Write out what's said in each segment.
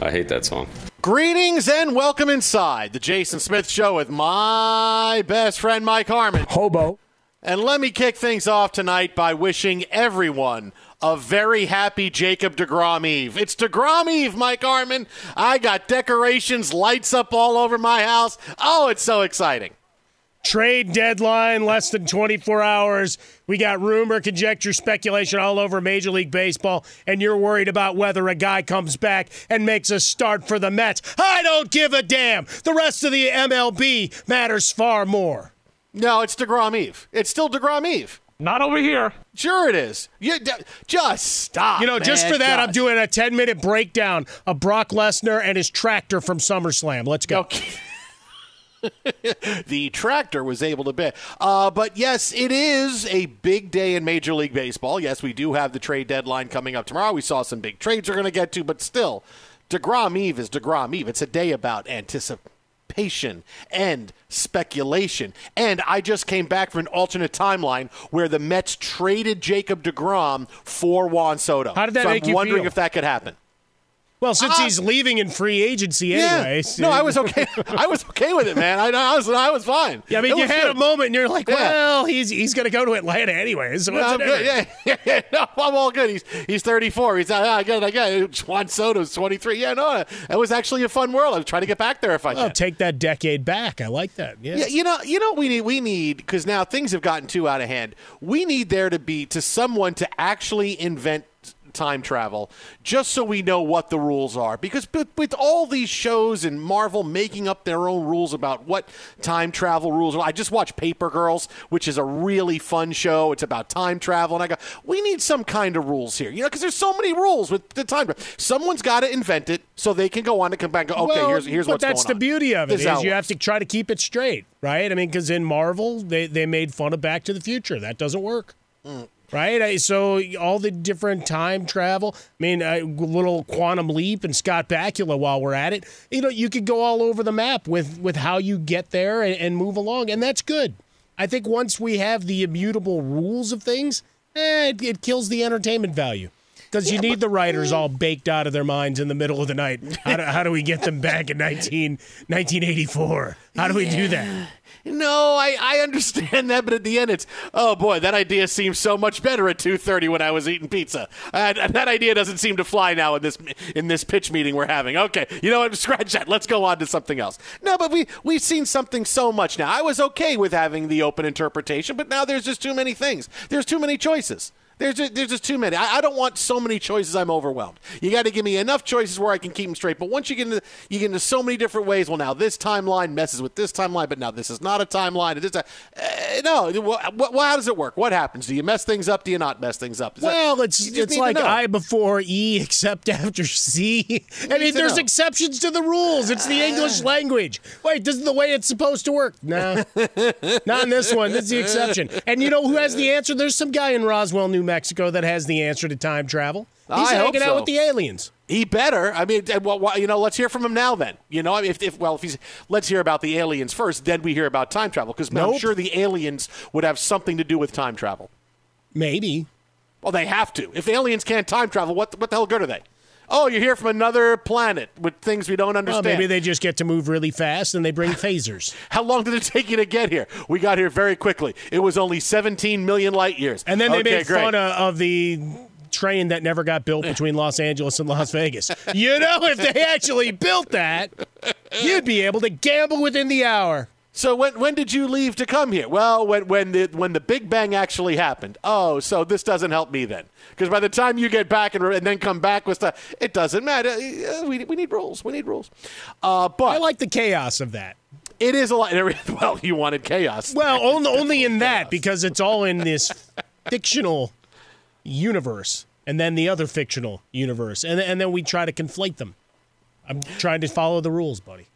I hate that song. Greetings and welcome inside the Jason Smith Show with my best friend Mike Harmon. Hobo. And let me kick things off tonight by wishing everyone a very happy Jacob DeGrom Eve. It's DeGrom Eve, Mike Harmon. I got decorations, lights up all over my house. Oh, it's so exciting. Trade deadline less than 24 hours. We got rumor, conjecture, speculation all over Major League Baseball, and you're worried about whether a guy comes back and makes a start for the Mets. I don't give a damn. The rest of the MLB matters far more. No, it's DeGrom Eve. It's still DeGrom Eve. Not over here. Sure, it is. You, d- just stop. You know, just for that, I'm doing a 10 minute breakdown of Brock Lesnar and his tractor from SummerSlam. Let's go. Okay. the tractor was able to bet. Uh, but yes, it is a big day in Major League Baseball. Yes, we do have the trade deadline coming up tomorrow. We saw some big trades we're going to get to, but still, DeGrom Eve is DeGrom Eve. It's a day about anticipation and speculation. And I just came back from an alternate timeline where the Mets traded Jacob DeGrom for Juan Soto. How did that so make I'm you wondering feel? if that could happen. Well, since uh, he's leaving in free agency anyway. Yeah. No, I was okay. I was okay with it, man. I, I was I was fine. Yeah, I mean, it you had good. a moment, and you're like, well, yeah. he's he's going to go to Atlanta anyway. So I'm good. Yeah. No, I'm all good. He's he's 34. He's uh, I got I got Juan Soto's 23. Yeah, no, it was actually a fun world. I was trying to get back there if I well, can. Take that decade back. I like that. Yes. Yeah, you know, you know, we need we need because now things have gotten too out of hand. We need there to be to someone to actually invent time travel just so we know what the rules are. Because with, with, all these shows and Marvel making up their own rules about what time travel rules are, I just watched Paper Girls, which is a really fun show. It's about time travel. And I go, we need some kind of rules here, you know, because there's so many rules with the time. Someone's got to invent it so they can go on to come back and go, okay, well, here's, here's what's going on. that's the beauty of it is is you have to try to keep it straight, right? I mean, because in Marvel, they, they made fun of Back to the Future. That doesn't work. Mm right? So all the different time travel. I mean, a little quantum leap and Scott Bakula. While we're at it, you know, you could go all over the map with with how you get there and, and move along, and that's good. I think once we have the immutable rules of things, eh, it, it kills the entertainment value. Because you yeah, need the writers all baked out of their minds in the middle of the night. How do, how do we get them back in 19, 1984? How do we do that? No, I, I understand that, but at the end, it's oh boy, that idea seems so much better at two thirty when I was eating pizza. Uh, that idea doesn't seem to fly now in this in this pitch meeting we're having. Okay, you know what? Scratch that. Let's go on to something else. No, but we we've seen something so much now. I was okay with having the open interpretation, but now there's just too many things. There's too many choices. There's just, there's just too many. I, I don't want so many choices. I'm overwhelmed. You got to give me enough choices where I can keep them straight. But once you get into you get into so many different ways. Well, now this timeline messes with this timeline, but now this is not a timeline. It is a uh, no. What, what, how does it work? What happens? Do you mess things up? Do you not mess things up? Is well, that, it's it's like I before E except after C. I mean, there's know. exceptions to the rules. It's the English language. Wait, this is the way it's supposed to work. No, not in this one. This is the exception. And you know who has the answer? There's some guy in Roswell, New Mexico that has the answer to time travel. He's I hanging so. out with the aliens. He better. I mean, well, you know, let's hear from him now. Then, you know, if, if well, if he's let's hear about the aliens first. Then we hear about time travel because nope. I'm sure the aliens would have something to do with time travel. Maybe. Well, they have to. If aliens can't time travel, what what the hell good are they? Oh, you're here from another planet with things we don't understand. Well, maybe they just get to move really fast and they bring phasers. How long did it take you to get here? We got here very quickly. It was only 17 million light years. And then they okay, made great. fun of the train that never got built between Los Angeles and Las Vegas. You know, if they actually built that, you'd be able to gamble within the hour. So when when did you leave to come here? Well, when when the when the Big Bang actually happened. Oh, so this doesn't help me then, because by the time you get back and, and then come back with stuff, it doesn't matter. Uh, we we need rules. We need rules. Uh, but I like the chaos of that. It is a lot. Well, you wanted chaos. Well, only only in that because it's all in this fictional universe, and then the other fictional universe, and and then we try to conflate them. I'm trying to follow the rules, buddy.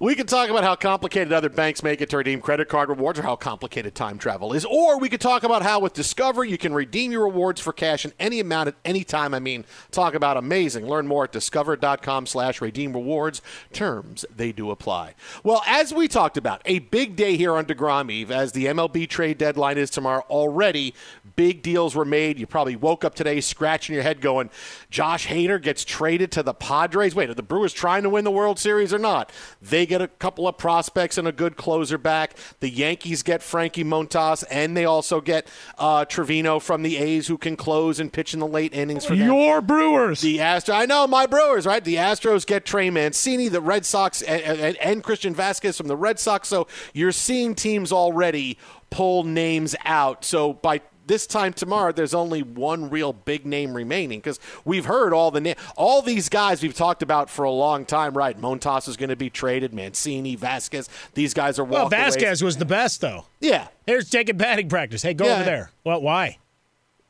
We can talk about how complicated other banks make it to redeem credit card rewards or how complicated time travel is. Or we could talk about how with Discover you can redeem your rewards for cash in any amount at any time. I mean, talk about amazing. Learn more at discover.com slash redeem rewards. Terms, they do apply. Well, as we talked about, a big day here on DeGrom Eve as the MLB trade deadline is tomorrow. Already, big deals were made. You probably woke up today scratching your head going, Josh Hader gets traded to the Padres. Wait, are the Brewers trying to win the World Series or not? They get a couple of prospects and a good closer back. The Yankees get Frankie Montas, and they also get uh, Trivino from the A's, who can close and pitch in the late innings for them. Your Brewers. The Astros. I know my Brewers, right? The Astros get Trey Mancini, the Red Sox, and, and, and Christian Vazquez from the Red Sox. So you're seeing teams already pull names out. So by this time tomorrow, there's only one real big name remaining because we've heard all the na- all these guys we've talked about for a long time. Right, Montas is going to be traded. Mancini, Vazquez, these guys are. Well, Vazquez was the best though. Yeah, here's taking batting practice. Hey, go yeah. over there. Well, why?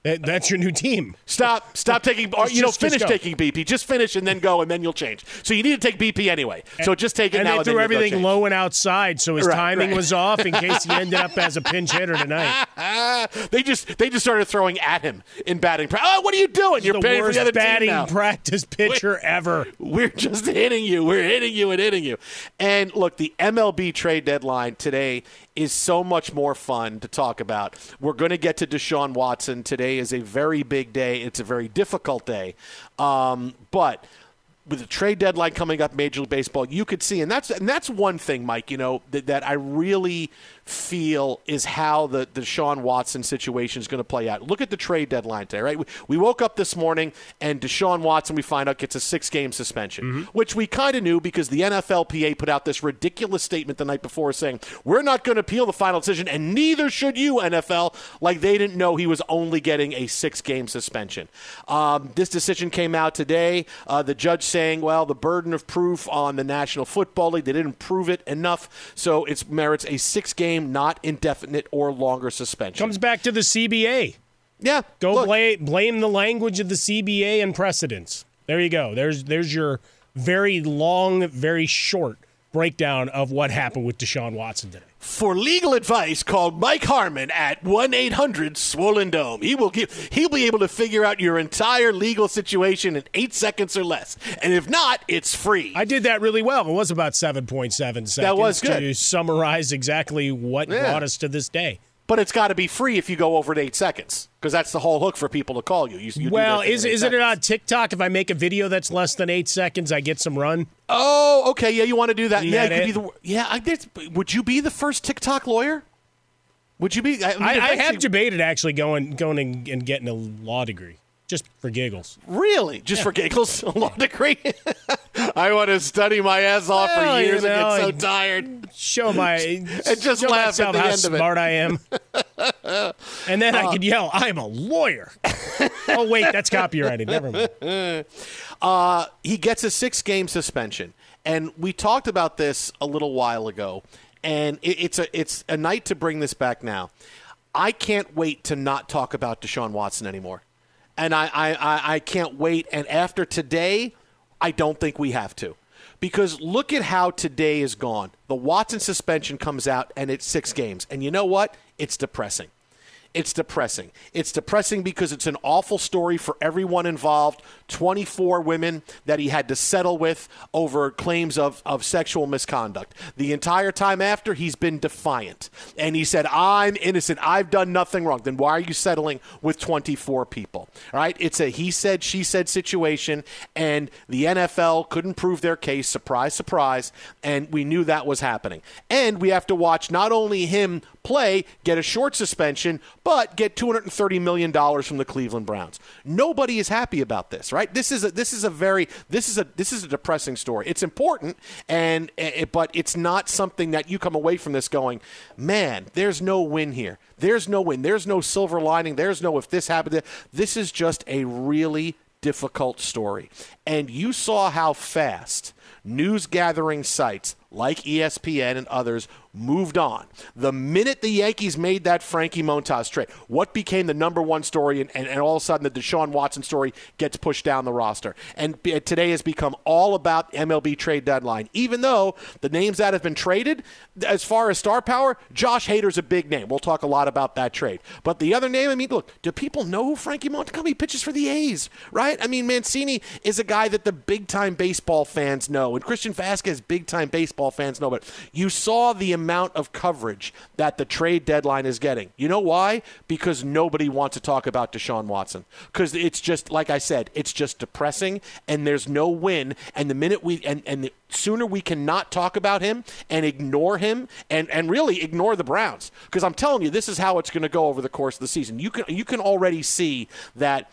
That, that's your new team. Stop, stop taking. Or, you just, know, finish taking BP. Just finish and then go, and then you'll change. So you need to take BP anyway. So just take it and now. They threw and everything low and outside, so his right, timing right. was off in case he ended up as a pinch hitter tonight. they just they just started throwing at him in batting practice. Oh, what are you doing? You're the worst for the batting practice pitcher we're, ever. We're just hitting you. We're hitting you and hitting you. And look, the MLB trade deadline today is so much more fun to talk about. We're going to get to Deshaun Watson. Today is a very big day. It's a very difficult day. Um, but with the trade deadline coming up, Major League Baseball, you could see, and that's and that's one thing, Mike. You know that, that I really feel is how the the Deshaun Watson situation is going to play out. Look at the trade deadline today, right? We, we woke up this morning and Deshaun Watson, we find out gets a six game suspension, mm-hmm. which we kind of knew because the NFLPA put out this ridiculous statement the night before saying we're not going to appeal the final decision, and neither should you, NFL. Like they didn't know he was only getting a six game suspension. Um, this decision came out today. Uh, the judge saying, well, the burden of proof on the National Football League, they didn't prove it enough, so it merits a six game game, not indefinite or longer suspension. Comes back to the CBA. Yeah. Go blame, blame the language of the CBA and precedents. There you go. There's there's your very long, very short breakdown of what happened with Deshaun Watson today. For legal advice, call Mike Harmon at one eight hundred Swollen Dome. He will give. He'll be able to figure out your entire legal situation in eight seconds or less. And if not, it's free. I did that really well. It was about seven point seven seconds. That was good. To summarize exactly what yeah. brought us to this day but it's got to be free if you go over eight seconds because that's the whole hook for people to call you. you, you well, is isn't it on TikTok? If I make a video that's less than eight seconds, I get some run. Oh, okay, yeah, you want to do that? yeah, be the, yeah. I would you be the first TikTok lawyer? Would you be? I, mean, I, I have debated actually going going and, and getting a law degree just for giggles. Really? Just yeah. for giggles? A law degree? I want to study my ass off well, for years you know, and get so tired. Show my and just laugh at the how smart I am. and then uh, I could yell, "I'm a lawyer." oh wait, that's copyrighted. Never mind. Uh, he gets a six-game suspension, and we talked about this a little while ago. And it, it's a it's a night to bring this back now. I can't wait to not talk about Deshaun Watson anymore and I, I, I can't wait. And after today, I don't think we have to. Because look at how today is gone. The Watson suspension comes out and it's six games. And you know what? It's depressing. It's depressing. It's depressing because it's an awful story for everyone involved. 24 women that he had to settle with over claims of, of sexual misconduct. The entire time after, he's been defiant. And he said, I'm innocent. I've done nothing wrong. Then why are you settling with 24 people? All right? It's a he said, she said situation. And the NFL couldn't prove their case. Surprise, surprise. And we knew that was happening. And we have to watch not only him play, get a short suspension, but get $230 million from the Cleveland Browns. Nobody is happy about this, right? This is a, this is a very this is a this is a depressing story. It's important, and eh, eh, but it's not something that you come away from this going, man, there's no win here. There's no win. There's no silver lining. There's no if this happened. This is just a really difficult story. And you saw how fast news gathering sites like ESPN and others moved on. The minute the Yankees made that Frankie Montas trade, what became the number one story, and, and, and, all of a sudden the Deshaun Watson story gets pushed down the roster. And today has become all about MLB trade deadline. Even though the names that have been traded, as far as star power, Josh Hader's a big name. We'll talk a lot about that trade. But the other name, I mean, look, do people know who Frankie? He pitches for the A's, right? I mean, Mancini is a guy that the big time baseball fans know, and Christian Vazquez, big time baseball fans know. But you saw the amount of coverage that the trade deadline is getting. You know why? Because nobody wants to talk about Deshaun Watson. Because it's just, like I said, it's just depressing and there's no win. And the minute we, and, and the sooner we cannot talk about him and ignore him and, and really ignore the Browns. Because I'm telling you, this is how it's going to go over the course of the season. You can, you can already see that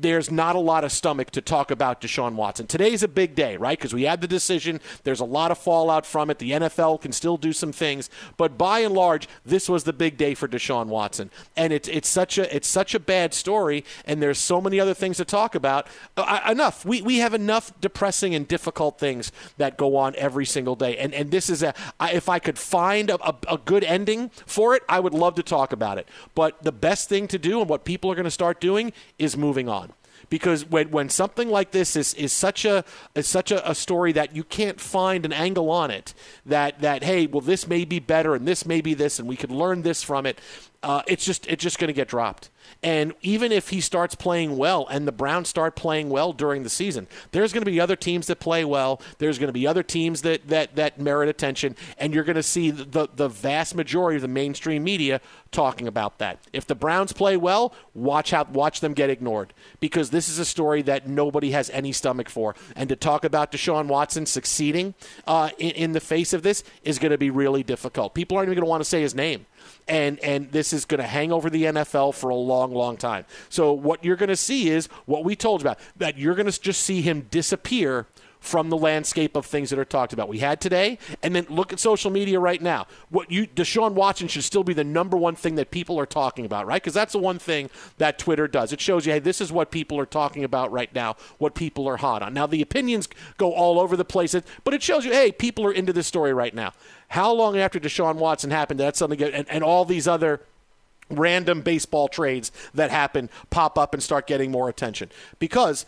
there's not a lot of stomach to talk about Deshaun Watson. Today's a big day, right? Because we had the decision. There's a lot of fallout from it. The NFL can still do some things, but by and large, this was the big day for Deshaun Watson, and it's it's such a it's such a bad story, and there's so many other things to talk about. Uh, enough. We we have enough depressing and difficult things that go on every single day, and and this is a I, if I could find a, a, a good ending for it, I would love to talk about it. But the best thing to do, and what people are going to start doing, is moving on because when, when something like this is, is such a is such a, a, story that you can't find an angle on it that that hey well this may be better and this may be this and we could learn this from it uh, it's just it's just going to get dropped. And even if he starts playing well and the Browns start playing well during the season, there's going to be other teams that play well. There's going to be other teams that that, that merit attention, and you're going to see the the vast majority of the mainstream media talking about that. If the Browns play well, watch how watch them get ignored because this is a story that nobody has any stomach for. And to talk about Deshaun Watson succeeding uh, in, in the face of this is going to be really difficult. People aren't even going to want to say his name and and this is going to hang over the NFL for a long, long time. So what you're going to see is what we told you about that you're going to just see him disappear from the landscape of things that are talked about. We had today, and then look at social media right now. What you Deshaun Watson should still be the number one thing that people are talking about, right? Because that's the one thing that Twitter does. It shows you, hey, this is what people are talking about right now, what people are hot on. Now the opinions go all over the place, but it shows you, hey, people are into this story right now. How long after Deshaun Watson happened that suddenly get, and, and all these other random baseball trades that happen pop up and start getting more attention? Because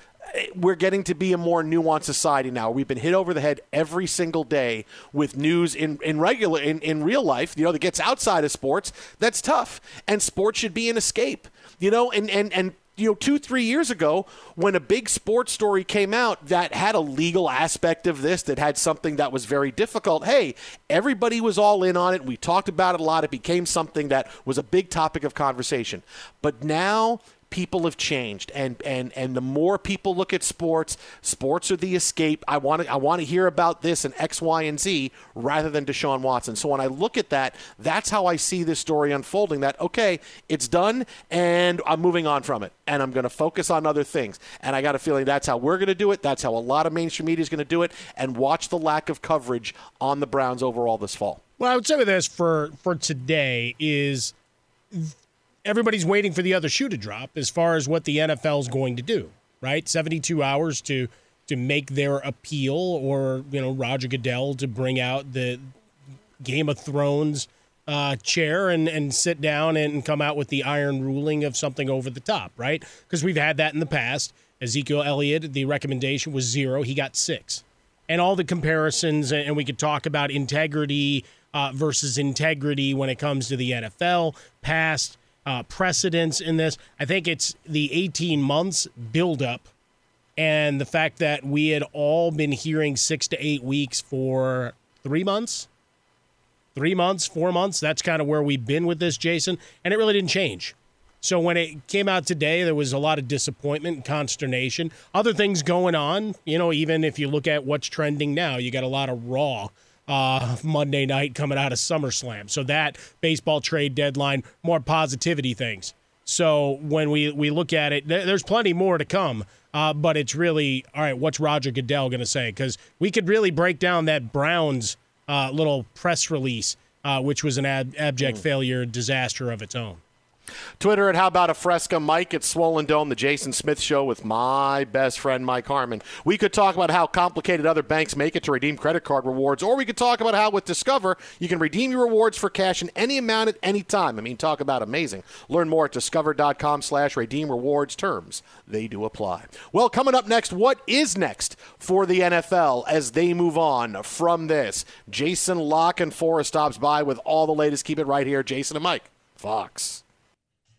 we're getting to be a more nuanced society now. We've been hit over the head every single day with news in, in regular in, in real life, you know, that gets outside of sports. That's tough. And sports should be an escape. You know, and, and, and you know, two, three years ago, when a big sports story came out that had a legal aspect of this, that had something that was very difficult, hey, everybody was all in on it. We talked about it a lot. It became something that was a big topic of conversation. But now people have changed. And and and the more people look at sports sports are the escape. I want to i want to hear about this and x y and z rather than deshaun watson. So when i look at that that's how i see this story unfolding that okay it's done and i'm moving on from it. And i'm going to focus on other things. And i got a feeling that's how we're going to do it. That's how a lot of mainstream media is going to do it. And watch the lack of coverage on the browns overall this fall. Well i would say with this for for today is everybody's waiting for the other shoe to drop as far as what the NFL is going to do, right? 72 hours to to make their appeal or, you know, Roger Goodell to bring out the Game of Thrones uh, chair and, and sit down and come out with the iron ruling of something over the top, right? Because we've had that in the past. Ezekiel Elliott, the recommendation was zero. He got six. And all the comparisons, and we could talk about integrity uh, versus integrity when it comes to the NFL, past, uh, precedence in this. I think it's the 18 months buildup and the fact that we had all been hearing six to eight weeks for three months, three months, four months. That's kind of where we've been with this, Jason. And it really didn't change. So when it came out today, there was a lot of disappointment and consternation. Other things going on, you know, even if you look at what's trending now, you got a lot of raw uh, Monday night coming out of SummerSlam. So that baseball trade deadline, more positivity things. So when we, we look at it, th- there's plenty more to come. Uh, but it's really all right. What's Roger Goodell going to say? Because we could really break down that Browns uh, little press release, uh, which was an ab- abject mm. failure, disaster of its own. Twitter at How About a Fresca. Mike at Swollen Dome, the Jason Smith Show with my best friend Mike Harmon. We could talk about how complicated other banks make it to redeem credit card rewards, or we could talk about how with Discover you can redeem your rewards for cash in any amount at any time. I mean, talk about amazing. Learn more at discover.com slash redeem rewards terms. They do apply. Well, coming up next, what is next for the NFL as they move on from this? Jason La Canfora stops by with all the latest. Keep it right here. Jason and Mike. Fox.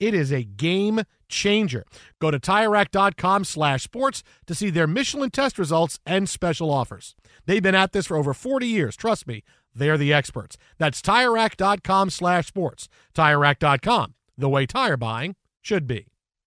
It is a game changer. Go to TireRack.com slash sports to see their Michelin test results and special offers. They've been at this for over 40 years. Trust me, they're the experts. That's TireRack.com slash sports. TireRack.com, the way tire buying should be.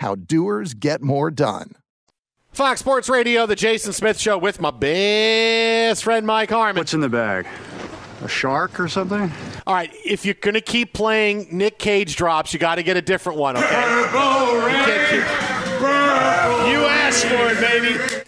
How doers get more done. Fox Sports Radio, the Jason Smith Show with my best friend Mike Harmon. What's in the bag? A shark or something? All right, if you're going to keep playing Nick Cage drops, you got to get a different one, okay? You asked for it, baby.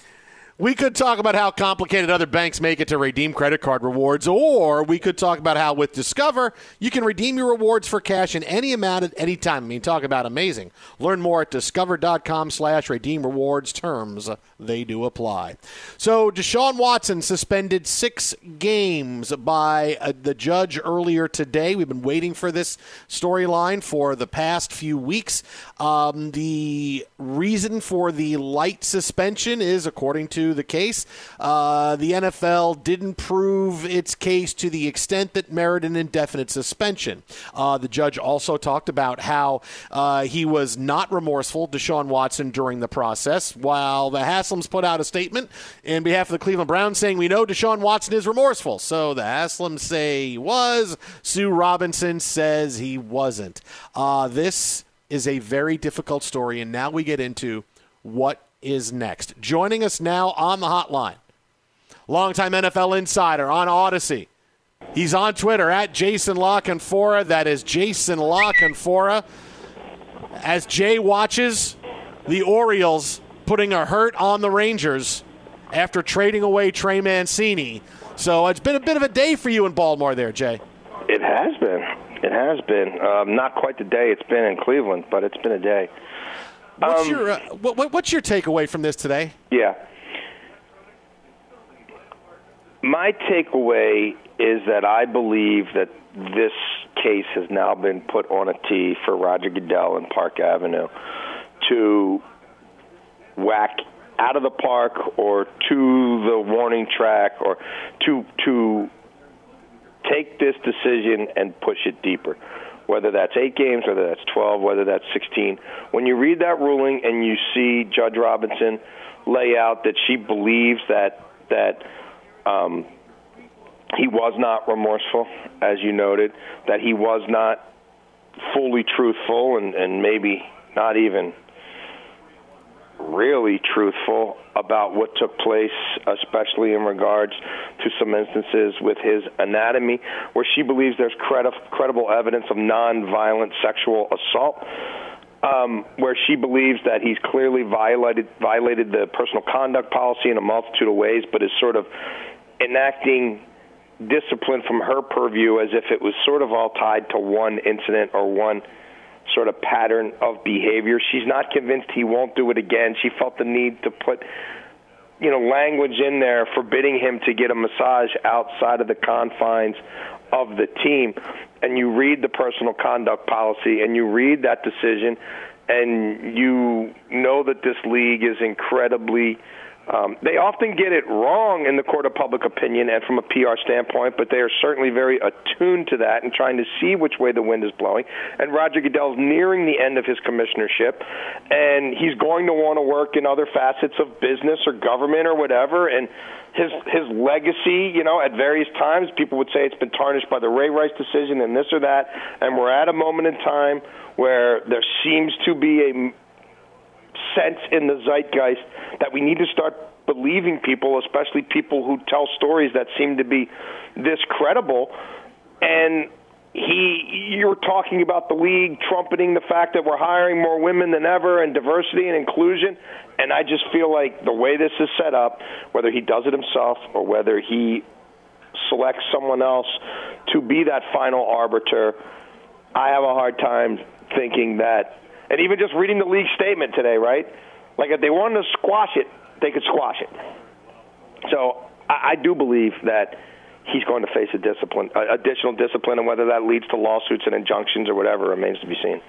We could talk about how complicated other banks make it to redeem credit card rewards, or we could talk about how with Discover you can redeem your rewards for cash in any amount at any time. I mean, talk about amazing. Learn more at discover.com slash redeem rewards terms. They do apply. So Deshaun Watson suspended six games by uh, the judge earlier today. We've been waiting for this storyline for the past few weeks. Um, the reason for the light suspension is, according to the case. Uh, the NFL didn't prove its case to the extent that merited an indefinite suspension. Uh, the judge also talked about how uh, he was not remorseful, Deshaun Watson, during the process, while the Haslams put out a statement in behalf of the Cleveland Browns saying, We know Deshaun Watson is remorseful. So the Haslams say he was. Sue Robinson says he wasn't. Uh, this is a very difficult story, and now we get into what is next. Joining us now on the hotline, longtime NFL insider on Odyssey. He's on Twitter at Jason La Canfora. That is Jason La Canfora. As Jay watches the Orioles putting a hurt on the Rangers after trading away Trey Mancini. So it's been a bit of a day for you in Baltimore there, Jay. It has been. It has been. Um, not quite the day it's been in Cleveland, but it's been a day. What's Um, your uh, what, what's your takeaway from this today? Yeah. My takeaway is that I believe that this case has now been put on a tee for Roger Goodell and Park Avenue to whack out of the park or to the warning track or to to take this decision and push it deeper. Whether that's eight games, whether that's 12, whether that's 16. When you read that ruling and you see Judge Robinson lay out that she believes that that um, he was not remorseful, as you noted, that he was not fully truthful and, and maybe not even really truthful about what took place, especially in regards to some instances with his anatomy, where she believes there's credi- credible evidence of nonviolent sexual assault. Um, where she believes that he's clearly violated violated the personal conduct policy in a multitude of ways, but is sort of enacting discipline from her purview as if it was sort of all tied to one incident or one sort of pattern of behavior. She's not convinced he won't do it again. She felt the need to put you know language in there forbidding him to get a massage outside of the confines of the team and you read the personal conduct policy and you read that decision and you know that this league is incredibly um, they often get it wrong in the court of public opinion and from a PR standpoint, but they are certainly very attuned to that and trying to see which way the wind is blowing. And Roger Goodell's nearing the end of his commissionership, and he's going to want to work in other facets of business or government or whatever. And his his legacy, you know, at various times, people would say it's been tarnished by the Ray Rice decision and this or that. And we're at a moment in time where there seems to be a sense in the zeitgeist that we need to start believing people, especially people who tell stories that seem to be this credible. And he, you're talking about the league trumpeting the fact that we're hiring more women than ever and diversity and inclusion. And I just feel like the way this is set up, whether he does it himself or whether he selects someone else to be that final arbiter, I have a hard time thinking that and even just reading the league statement today, right? Like if they wanted to squash it, they could squash it. So I, I do believe that he's going to face a discipline, additional discipline, and whether that leads to lawsuits and injunctions or whatever remains to be seen.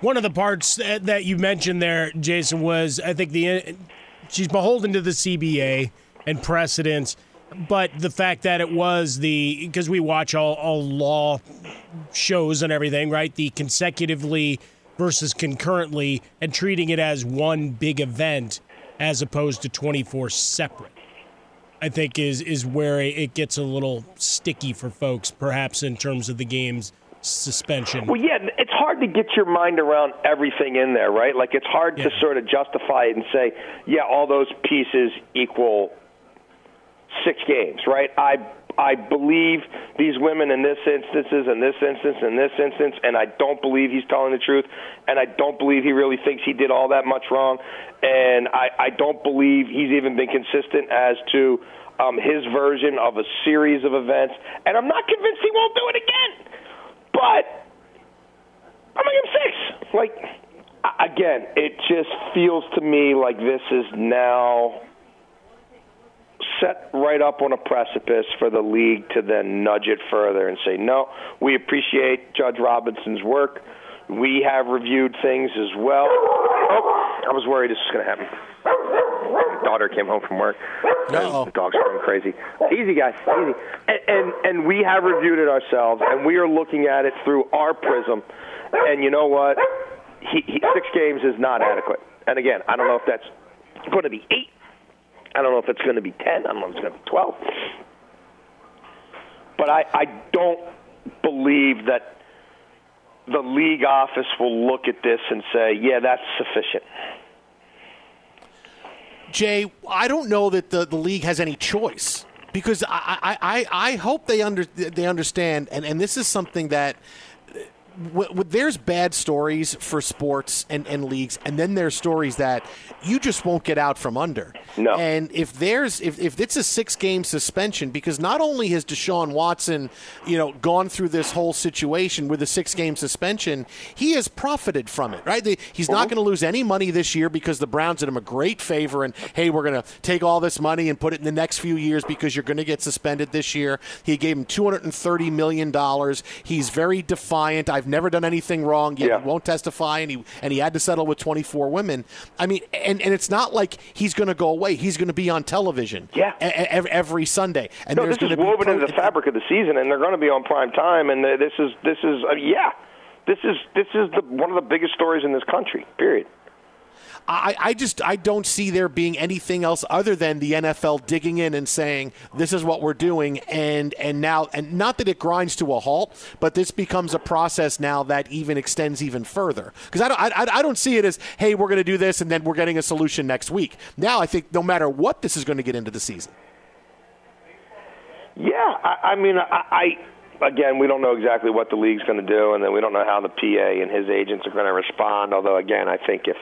One of the parts that that you mentioned there, Jason, was I think the she's beholden to the CBA and precedents, but the fact that it was the because we watch all, all law shows and everything, right? The consecutively versus concurrently, and treating it as one big event as opposed to twenty four separate. I think is is where it gets a little sticky for folks, perhaps in terms of the game's suspension. Well, yeah, it's hard to get your mind around everything in there, right? Like it's hard to sort of justify it and say, yeah, all those pieces equal six games, right? I I believe these women in this instances, in this instance, in this instance, and I don't believe he's telling the truth, and I don't believe he really thinks he did all that much wrong, and I, I don't believe he's even been consistent as to um, his version of a series of events, and I'm not convinced he won't do it again. But I'm give him six. Like again, it just feels to me like this is now set right up on a precipice for the league to then nudge it further and say, no, we appreciate Judge Robinson's work. We have reviewed things as well. Oh, I was worried this was going to happen. My daughter came home from work. Uh-oh. The dog's going crazy. Easy, guys. Easy. And, and and we have reviewed it ourselves, and we are looking at it through our prism. And you know what? He, he, six games is not adequate. And again, I don't know if that's going to be eight. I don't know if it's going to be ten. I don't know if it's going to be twelve. But I, I don't believe that the league office will look at this and say, yeah, that's sufficient. Jay, I don't know that the, the league has any choice because I, I, I, I hope they under they understand, and, and this is something that w- w- there's bad stories for sports and, and leagues, and then there's stories that you just won't get out from under. No. And if there's if, if it's a six game suspension, because not only has Deshaun Watson, you know, gone through this whole situation with a six game suspension, he has profited from it, right? The, he's not uh-huh. going to lose any money this year because the Browns did him a great favor and hey, we're going to take all this money and put it in the next few years because you're going to get suspended this year. He gave him two hundred and thirty million dollars. He's very defiant. I've never done anything wrong. Yet Yeah. he won't testify, and he and he had to settle with twenty four women. I mean, and and it's not like he's going to go away. He's going to be on television, Yeah. every, every Sunday. And no, there's this is woven pro- into the fabric of the season, and they're going to be on prime time. And this is this is uh, yeah, this is this is the, one of the biggest stories in this country. Period. I, I just I don't see there being anything else other than the NFL digging in and saying this is what we're doing and and now and not that it grinds to a halt, but this becomes a process now that even extends even further because I don't I, I don't see it as hey we're going to do this and then we're getting a solution next week. Now I think no matter what this is going to get into the season. Yeah, I, I mean, I, I again, we don't know exactly what the league's going to do, and then we don't know how the PA and his agents are going to respond. Although, again, I think if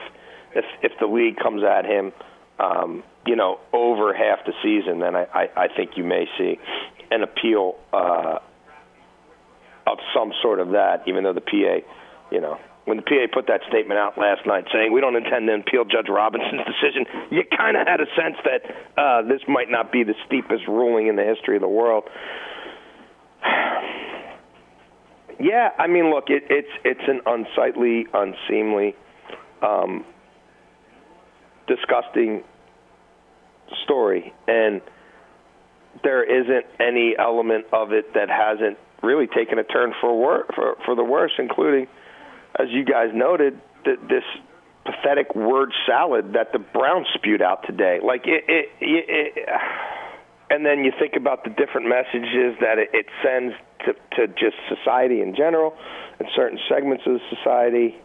if if the league comes at him, um, you know, over half the season, then I, I, I think you may see an appeal uh, of some sort of that. Even though the PA, you know. When the PA put that statement out last night saying we don't intend to appeal Judge Robinson's decision, you kind of had a sense that uh, this might not be the steepest ruling in the history of the world. Yeah, I mean, look, it, it's it's an unsightly, unseemly, um, disgusting story, and there isn't any element of it that hasn't really taken a turn for wor- for for the worse, including, as you guys noted, that this pathetic word salad that the Browns spewed out today. Like it, it, it, it and then you think about the different messages that it, it sends to, to just society in general and certain segments of society.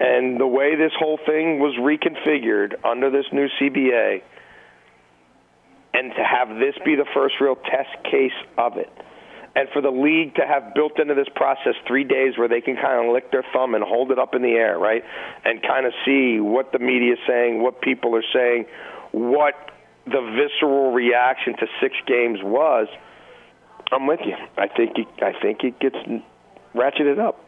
And the way this whole thing was reconfigured under this new CBA, and to have this be the first real test case of it, and for the league to have built into this process three days where they can kind of lick their thumb and hold it up in the air, right? And kind of see what the media is saying, what people are saying, what the visceral reaction to six games was. I'm with you. I think it, I think it gets ratcheted up.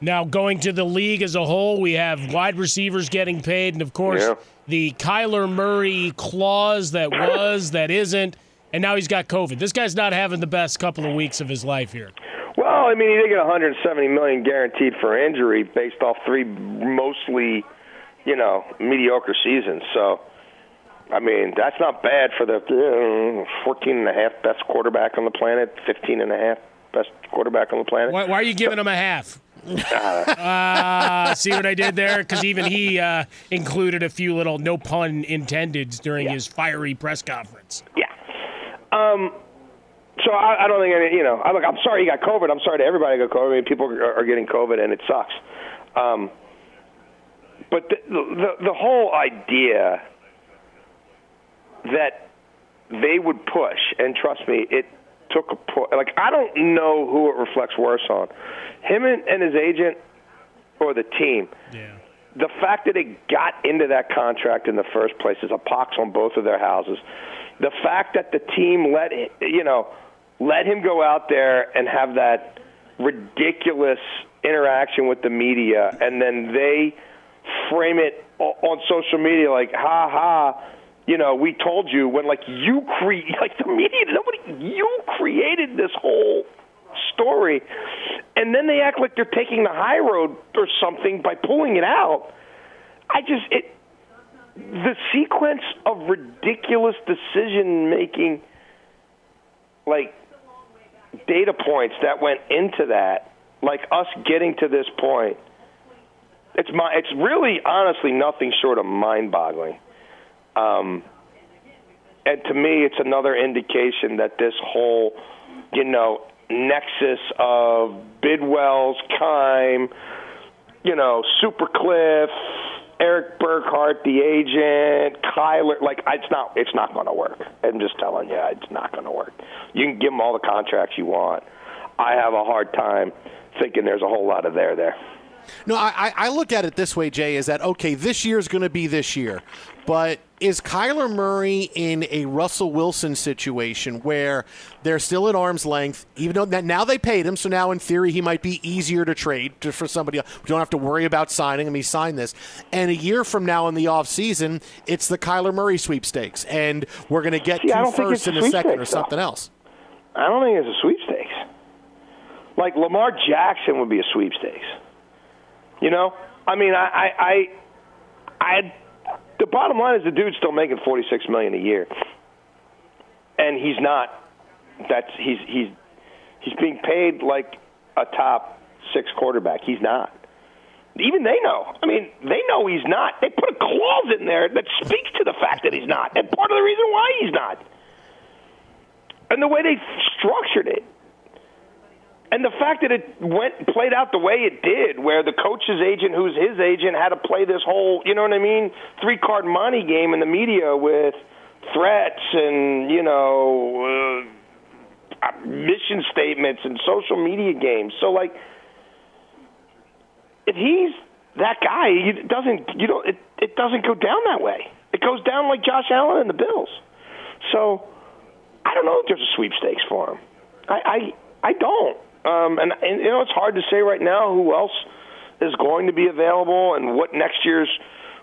Now, going to the league as a whole, we have wide receivers getting paid, and of course, Yeah. the Kyler Murray clause that was, that isn't, and now he's got COVID. This guy's not having the best couple of weeks of his life here. Well, I mean, he did get 170 million guaranteed for injury based off three mostly, you know, mediocre seasons. So, I mean, that's not bad for the uh, 14 and a half best quarterback on the planet, 15 and a half best quarterback on the planet. Why, why are you giving him a half? Uh, see what I did there? Because even he uh, included a few little no pun intended during his fiery press conference. Yeah. Um, so I, I don't think any, you know. I, look, I'm sorry you got COVID. I'm sorry to everybody got COVID. I mean, people are, are getting COVID, and it sucks. Um, but the, the the whole idea that they would push, and trust me, it took a push. Like I don't know who it reflects worse on, him and, and his agent, or the team. Yeah. The fact that it got into that contract in the first place is a pox on both of their houses. The fact that the team let it- you know let him go out there and have that ridiculous interaction with the media, and then they frame it on social media like, "Ha ha." You know, we told you when like you create like the media, nobody you created this whole story, and then they act like they're taking the high road or something by pulling it out. I just it the sequence of ridiculous decision making, like data points that went into that, like us getting to this point, it's my, it's really honestly nothing short of mind boggling. Um, and to me, it's another indication that this whole, you know, nexus of Bidwell's, Keim, you know, Supercliff, Erik Burkhardt, the agent, Kyler, like it's not, it's not going to work. I'm just telling you, it's not going to work. You can give them all the contracts you want. I have a hard time thinking there's a whole lot of there there. No, I, I look at it this way, Jay, is that okay, this year is going to be this year. But is Kyler Murray in a Russell Wilson situation where they're still at arm's length, even though now they paid him, so now in theory he might be easier to trade for somebody else. We don't have to worry about signing him. He signed this. And a year from now in the offseason, it's the Kyler Murray sweepstakes. And we're going to get See, two firsts in a second or though. something else. I don't think it's a sweepstakes. Like Lamar Jackson would be a sweepstakes. You know, I mean, I, I, I, I the bottom line is the dude's still making forty six million a year, and he's not. That's he's he's he's being paid like a top six quarterback. He's not. Even they know. I mean, they know he's not. They put a clause in there that speaks to the fact that he's not, and part of the reason why he's not. And the way they structured it, and the fact that it went played out the way it did, where the coach's agent, who's his agent, had to play this whole, you know what I mean, three card money game in the media with threats and you know uh, mission statements and social media games. So like, if he's that guy, it doesn't you know it it doesn't go down that way. It goes down like Josh Allen and the Bills. So I don't know if there's a sweepstakes for him. I I, I don't. Um, and, and you know, it's hard to say right now who else is going to be available and what next year's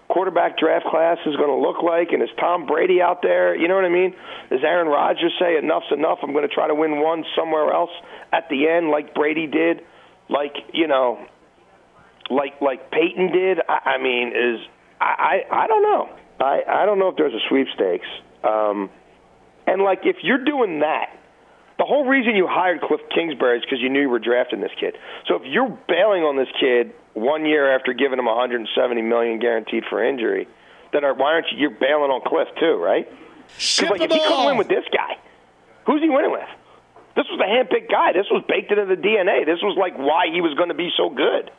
quarterback draft class is going to look like. And is Tom Brady out there? You know what I mean? Does Aaron Rodgers say enough's enough? I'm going to try to win one somewhere else at the end, like Brady did, like you know, like like Peyton did. I, I mean, is I, I I don't know. I I don't know if there's a sweepstakes. Um, and like if you're doing that the whole reason you hired Cliff Kingsbury is because you knew you were drafting this kid. So if you're bailing on this kid one year after giving him 170 million guaranteed for injury, then why aren't you you're bailing on Cliff too, right? Because like if he couldn't win with this guy, who's he winning with? This was the handpicked guy. This was baked into the DNA. This was like why he was going to be so good.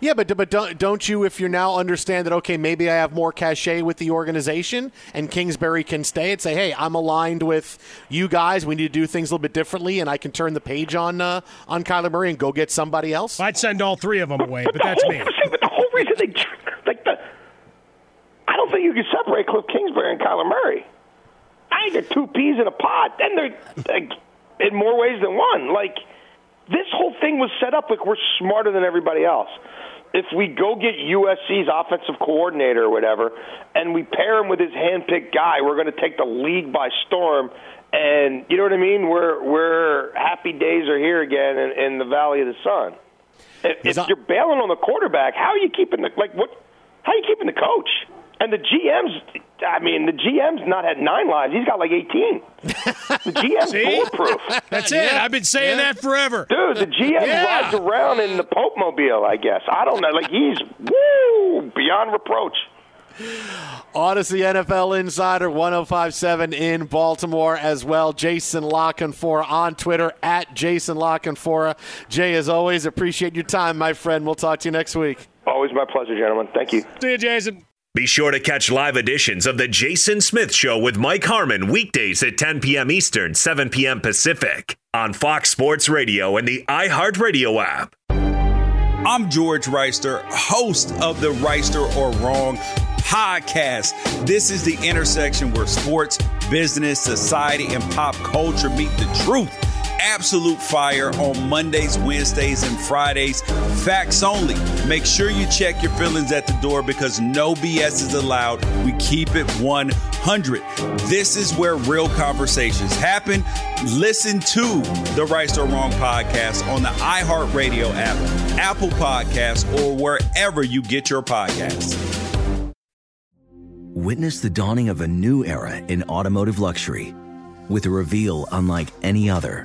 Yeah, but but don't don't you if you now understand that okay maybe I have more cachet with the organization and Kingsbury can stay and say hey I'm aligned with you guys we need to do things a little bit differently and I can turn the page on uh, on Kyler Murray and go get somebody else. I'd send all three of them away, but, but that's whole, me. But the whole reason they like the I don't think you can separate Cliff Kingsbury and Kyler Murray. I think they're two peas in a pod. Then they're like, in more ways than one. Like this whole thing was set up like we're smarter than everybody else. If we go get USC's offensive coordinator or whatever, and we pair him with his handpicked guy, we're going to take the league by storm. And you know what I mean? We're we're happy days are here again in, in the Valley of the Sun. If, if you're bailing on the quarterback, how are you keeping the like what? How are you keeping the coach? And the GM's, I mean, the GM's not had nine lives. He's got like 18. The GM's bulletproof. That's it. I've been saying yeah. that forever. Dude, the GM yeah. rides around in the Pope Mobile, I guess. I don't know. Like, he's, woo, beyond reproach. Audacy NFL Insider 1057 in Baltimore as well. Jason La Canfora on Twitter at Jason La Canfora. Jay, as always, appreciate your time, my friend. We'll talk to you next week. Always my pleasure, gentlemen. Thank you. See you, Jason. Be sure to catch live editions of The Jason Smith Show with Mike Harmon weekdays at 10 p.m. Eastern, 7 p.m. Pacific on Fox Sports Radio and the iHeartRadio app. I'm George Wrighster, host of the Reister or Wrong podcast. This is the intersection where sports, business, society, and pop culture meet the truth absolute fire on Mondays, Wednesdays, and Fridays. Facts only. Make sure you check your feelings at the door because no BS is allowed. We keep it 100. This is where real conversations happen. Listen to the Right or Wrong podcast on the iHeartRadio app, Apple Podcasts, or wherever you get your podcasts. Witness the dawning of a new era in automotive luxury with a reveal unlike any other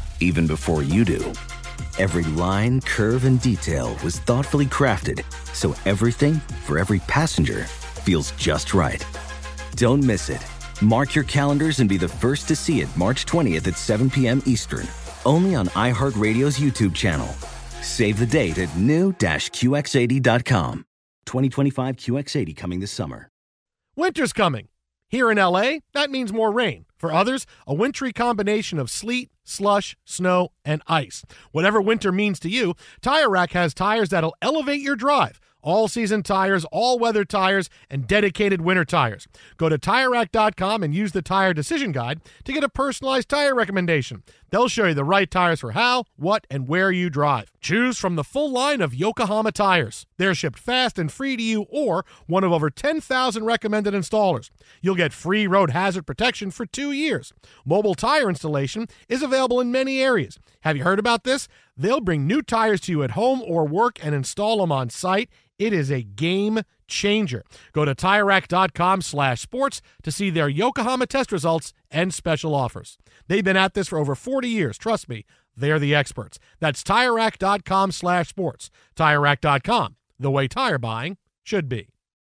even before you do. Every line, curve, and detail was thoughtfully crafted so everything for every passenger feels just right. Don't miss it. Mark your calendars and be the first to see it March 20th at 7 p.m. Eastern, only on iHeartRadio's YouTube channel. Save the date at new-QX80.com. 2025 QX80 coming this summer. Winter's coming. Here in LA, that means more rain. For others, a wintry combination of sleet, slush, snow, and ice. Whatever winter means to you, Tire Rack has tires that'll elevate your drive all season tires, all weather tires, and dedicated winter tires. Go to TireRack.com and use the Tire Decision Guide to get a personalized tire recommendation. They'll show you the right tires for how, what, and where you drive. Choose from the full line of Yokohama tires. They're shipped fast and free to you or one of over 10,000 recommended installers. You'll get free road hazard protection for two years. Mobile tire installation is available in many areas. Have you heard about this? They'll bring new tires to you at home or work and install them on site. It is a game changer. Go to TireRack.com slash sports to see their Yokohama test results and special offers. They've been at this for over 40 years. Trust me, they're the experts. That's TireRack.com slash sports. TireRack.com, the way tire buying should be.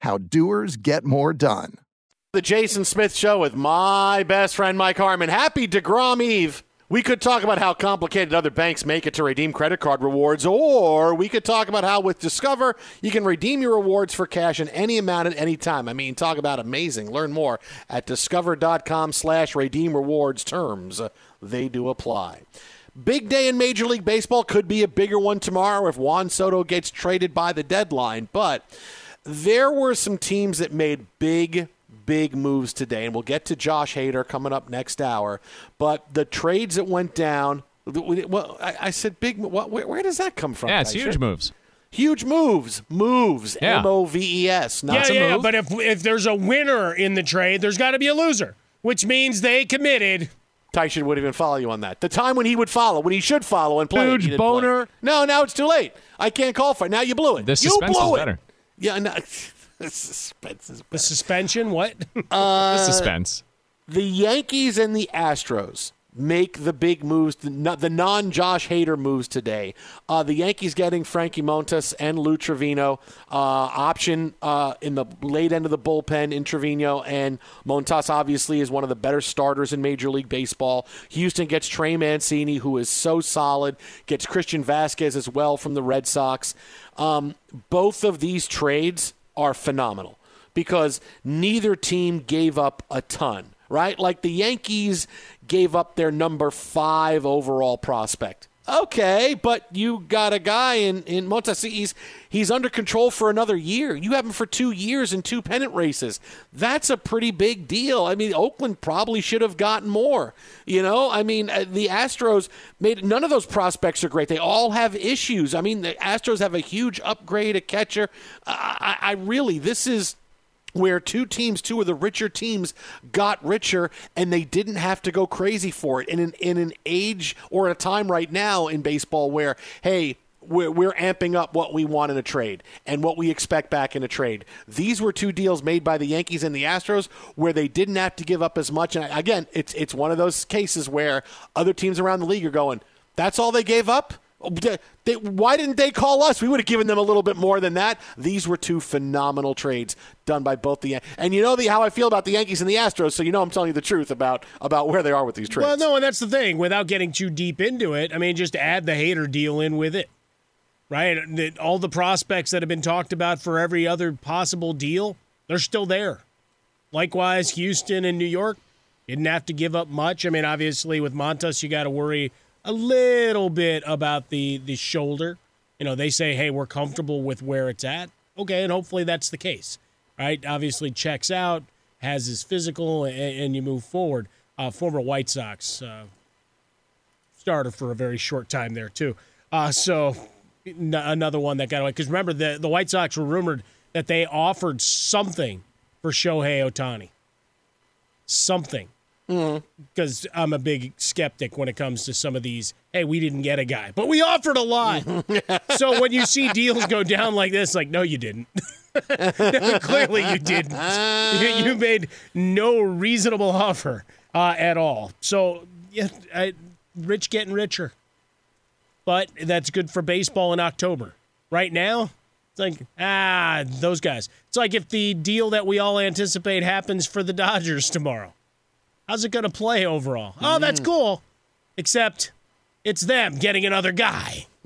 How doers get more done. The Jason Smith Show with my best friend Mike Harmon. Happy DeGrom Eve. We could talk about how complicated other banks make it to redeem credit card rewards, or we could talk about how with Discover you can redeem your rewards for cash in any amount at any time. I mean, talk about amazing. Learn more at discover.com slash redeem rewards terms. They do apply. Big day in Major League Baseball could be a bigger one tomorrow if Juan Soto gets traded by the deadline, but there were some teams that made big big moves today, and we'll get to Josh Hader coming up next hour. But the trades that went down, well, I, I said big. What, where, where, does that come from? Yeah, it's huge moves. Huge moves, moves, Yeah. M O V E S. Not yeah, a yeah, move. but if if there's a winner in the trade, there's got to be a loser, which means they committed. Tyson would even follow you on that. The time when he would follow, when he should follow and play. Huge he didn't play. boner. No, now it's too late. I can't call for it. Now you blew it. This you suspense blew is it. better. Yeah, no, the suspense is The suspension, what? Uh, the suspense. the Yankees and the Astros make the big moves, the the non Josh Hader moves today. Uh, the Yankees getting Frankie Montas and Lou Trivino, uh, option uh, in the late end of the bullpen in Trivino, and Montas obviously is one of the better starters in Major League Baseball. Houston gets Trey Mancini, who is so solid, gets Christian Vazquez as well from the Red Sox. Um, both of these trades are phenomenal because neither team gave up a ton, right? Like the Yankees gave up their number five overall prospect. Okay, but you got a guy in in Montas. He's under control for another year. You have him for two years and two pennant races. That's a pretty big deal. I mean, Oakland probably should have gotten more. You know, I mean, uh, the Astros made none of those prospects are great. They all have issues. I mean, the Astros have a huge upgrade at catcher. I, I really, this is where two teams, two of the richer teams, got richer and they didn't have to go crazy for it. In an, in an age or a time right now in baseball where, hey, we're, we're amping up what we want in a trade and what we expect back in a trade. These were two deals made by the Yankees and the Astros where they didn't have to give up as much. And again, it's it's one of those cases where other teams around the league are going, "That's all they gave up." Oh, they- they- why didn't they call us? We would have given them a little bit more than that. These were two phenomenal trades done by both the and you know the how I feel about the Yankees and the Astros, so you know I'm telling you the truth about about where they are with these trades. Well, no, and that's the thing. Without getting too deep into it, I mean, just add the Hader deal in with it, right? All the prospects that have been talked about for every other possible deal, they're still there. Likewise, Houston and New York didn't have to give up much. I mean, obviously, with Montas, you got to worry a little bit about the the shoulder. You know, they say, "Hey, we're comfortable with where it's at." Okay, and hopefully that's the case, right? Obviously, checks out, has his physical, and, and you move forward. Uh, former White Sox uh, starter for a very short time there too. Uh, so n- another one that got away because remember the the White Sox were rumored that they offered something for Shohei Ohtani, something. Because I'm a big skeptic when it comes to some of these. Hey, we didn't get a guy, but we offered a lot. so when you see deals go down like this, like, no, you didn't. No, clearly, you didn't. You, you made no reasonable offer uh, at all. So, yeah, I, rich getting richer, but that's good for baseball in October. Right now, it's like ah, those guys. It's like if the deal that we all anticipate happens for the Dodgers tomorrow. How's it going to play overall? Oh, that's mm. cool. Except it's them getting another guy.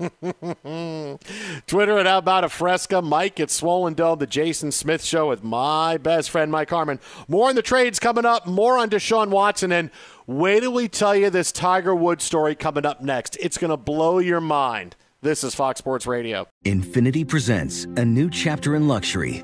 Twitter at How About a Fresca. Mike at Swollen Dome, the Jason Smith Show with my best friend Mike Harmon. More on the trades coming up. More on Deshaun Watson, and wait till we tell you this Tiger Woods story coming up next. It's going to blow your mind. This is Fox Sports Radio. Infiniti presents a new chapter in luxury,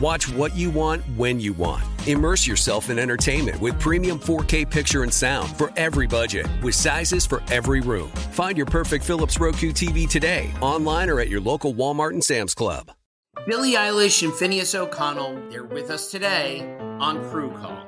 Watch what you want when you want. Immerse yourself in entertainment with premium 4K picture and sound for every budget, with sizes for every room. Find your perfect Philips Roku TV today, online or at your local Walmart and Sam's Club. Billie Eilish and Finneas O'Connell, they're with us today on Crew Call.